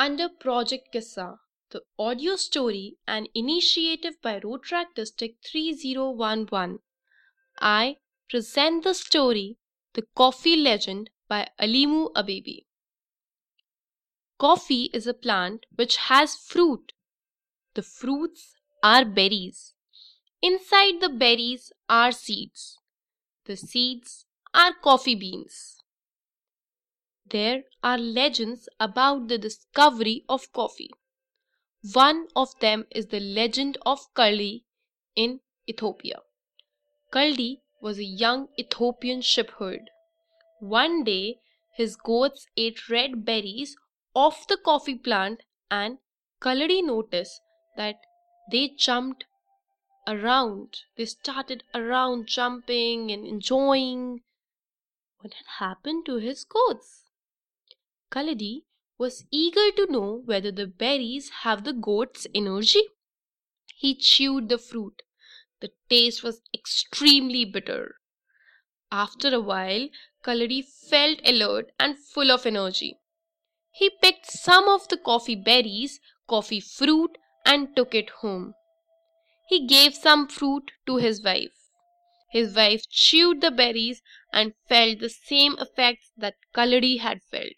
Under Project Qissa, the audio story and initiative by Rotaract District 3011, I present the story The Coffee Legend by Alemu Abebe. Coffee is a plant which has fruit. The fruits are berries. Inside the berries are seeds. The seeds are coffee beans. There are legends about the discovery of coffee. One of them is the legend of Kaldi in Ethiopia. Kaldi was a young Ethiopian shepherd. One day, his goats ate red berries off the coffee plant, and Kaldi noticed that they jumped around. They started around jumping and enjoying. What had happened to his goats? Kaldi was eager to know whether the berries have the goat's energy. He chewed the fruit. The taste was extremely bitter. After a while, Kaldi felt alert and full of energy. He picked some of the coffee berries, coffee fruit, and took it home. He gave some fruit to his wife. His wife chewed the berries and felt the same effects that Kaldi had felt.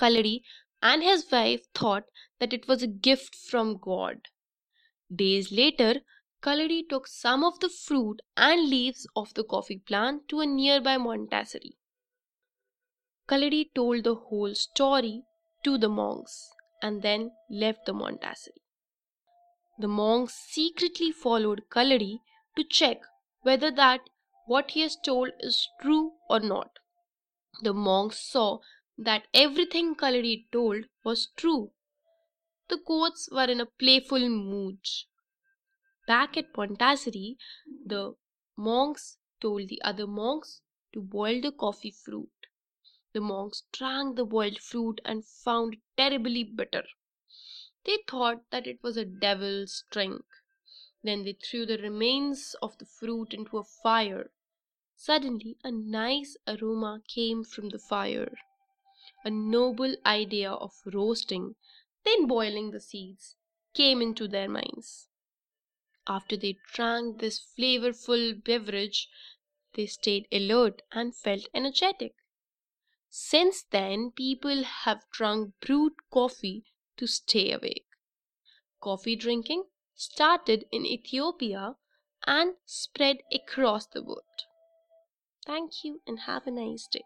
Kaldi and his wife thought that it was a gift from God. Days later, Kaldi took some of the fruit and leaves of the coffee plant to a nearby monastery. Kaldi told the whole story to the monks and then left the monastery. The monks secretly followed Kaldi to check whether that what he has told is true or not. The monks saw that everything Kaldi told was true. The goats were in a playful mood. Back at monastery, the monks told the other monks to boil the coffee fruit. The monks drank the boiled fruit and found it terribly bitter. They thought that it was a devil's drink. Then they threw the remains of the fruit into a fire. Suddenly, a nice aroma came from the fire a noble idea of roasting, then boiling the seeds, came into their minds. After they drank this flavorful beverage, they stayed alert and felt energetic. Since then, people have drunk brewed coffee to stay awake. Coffee drinking started in Ethiopia and spread across the world. Thank you and have a nice day.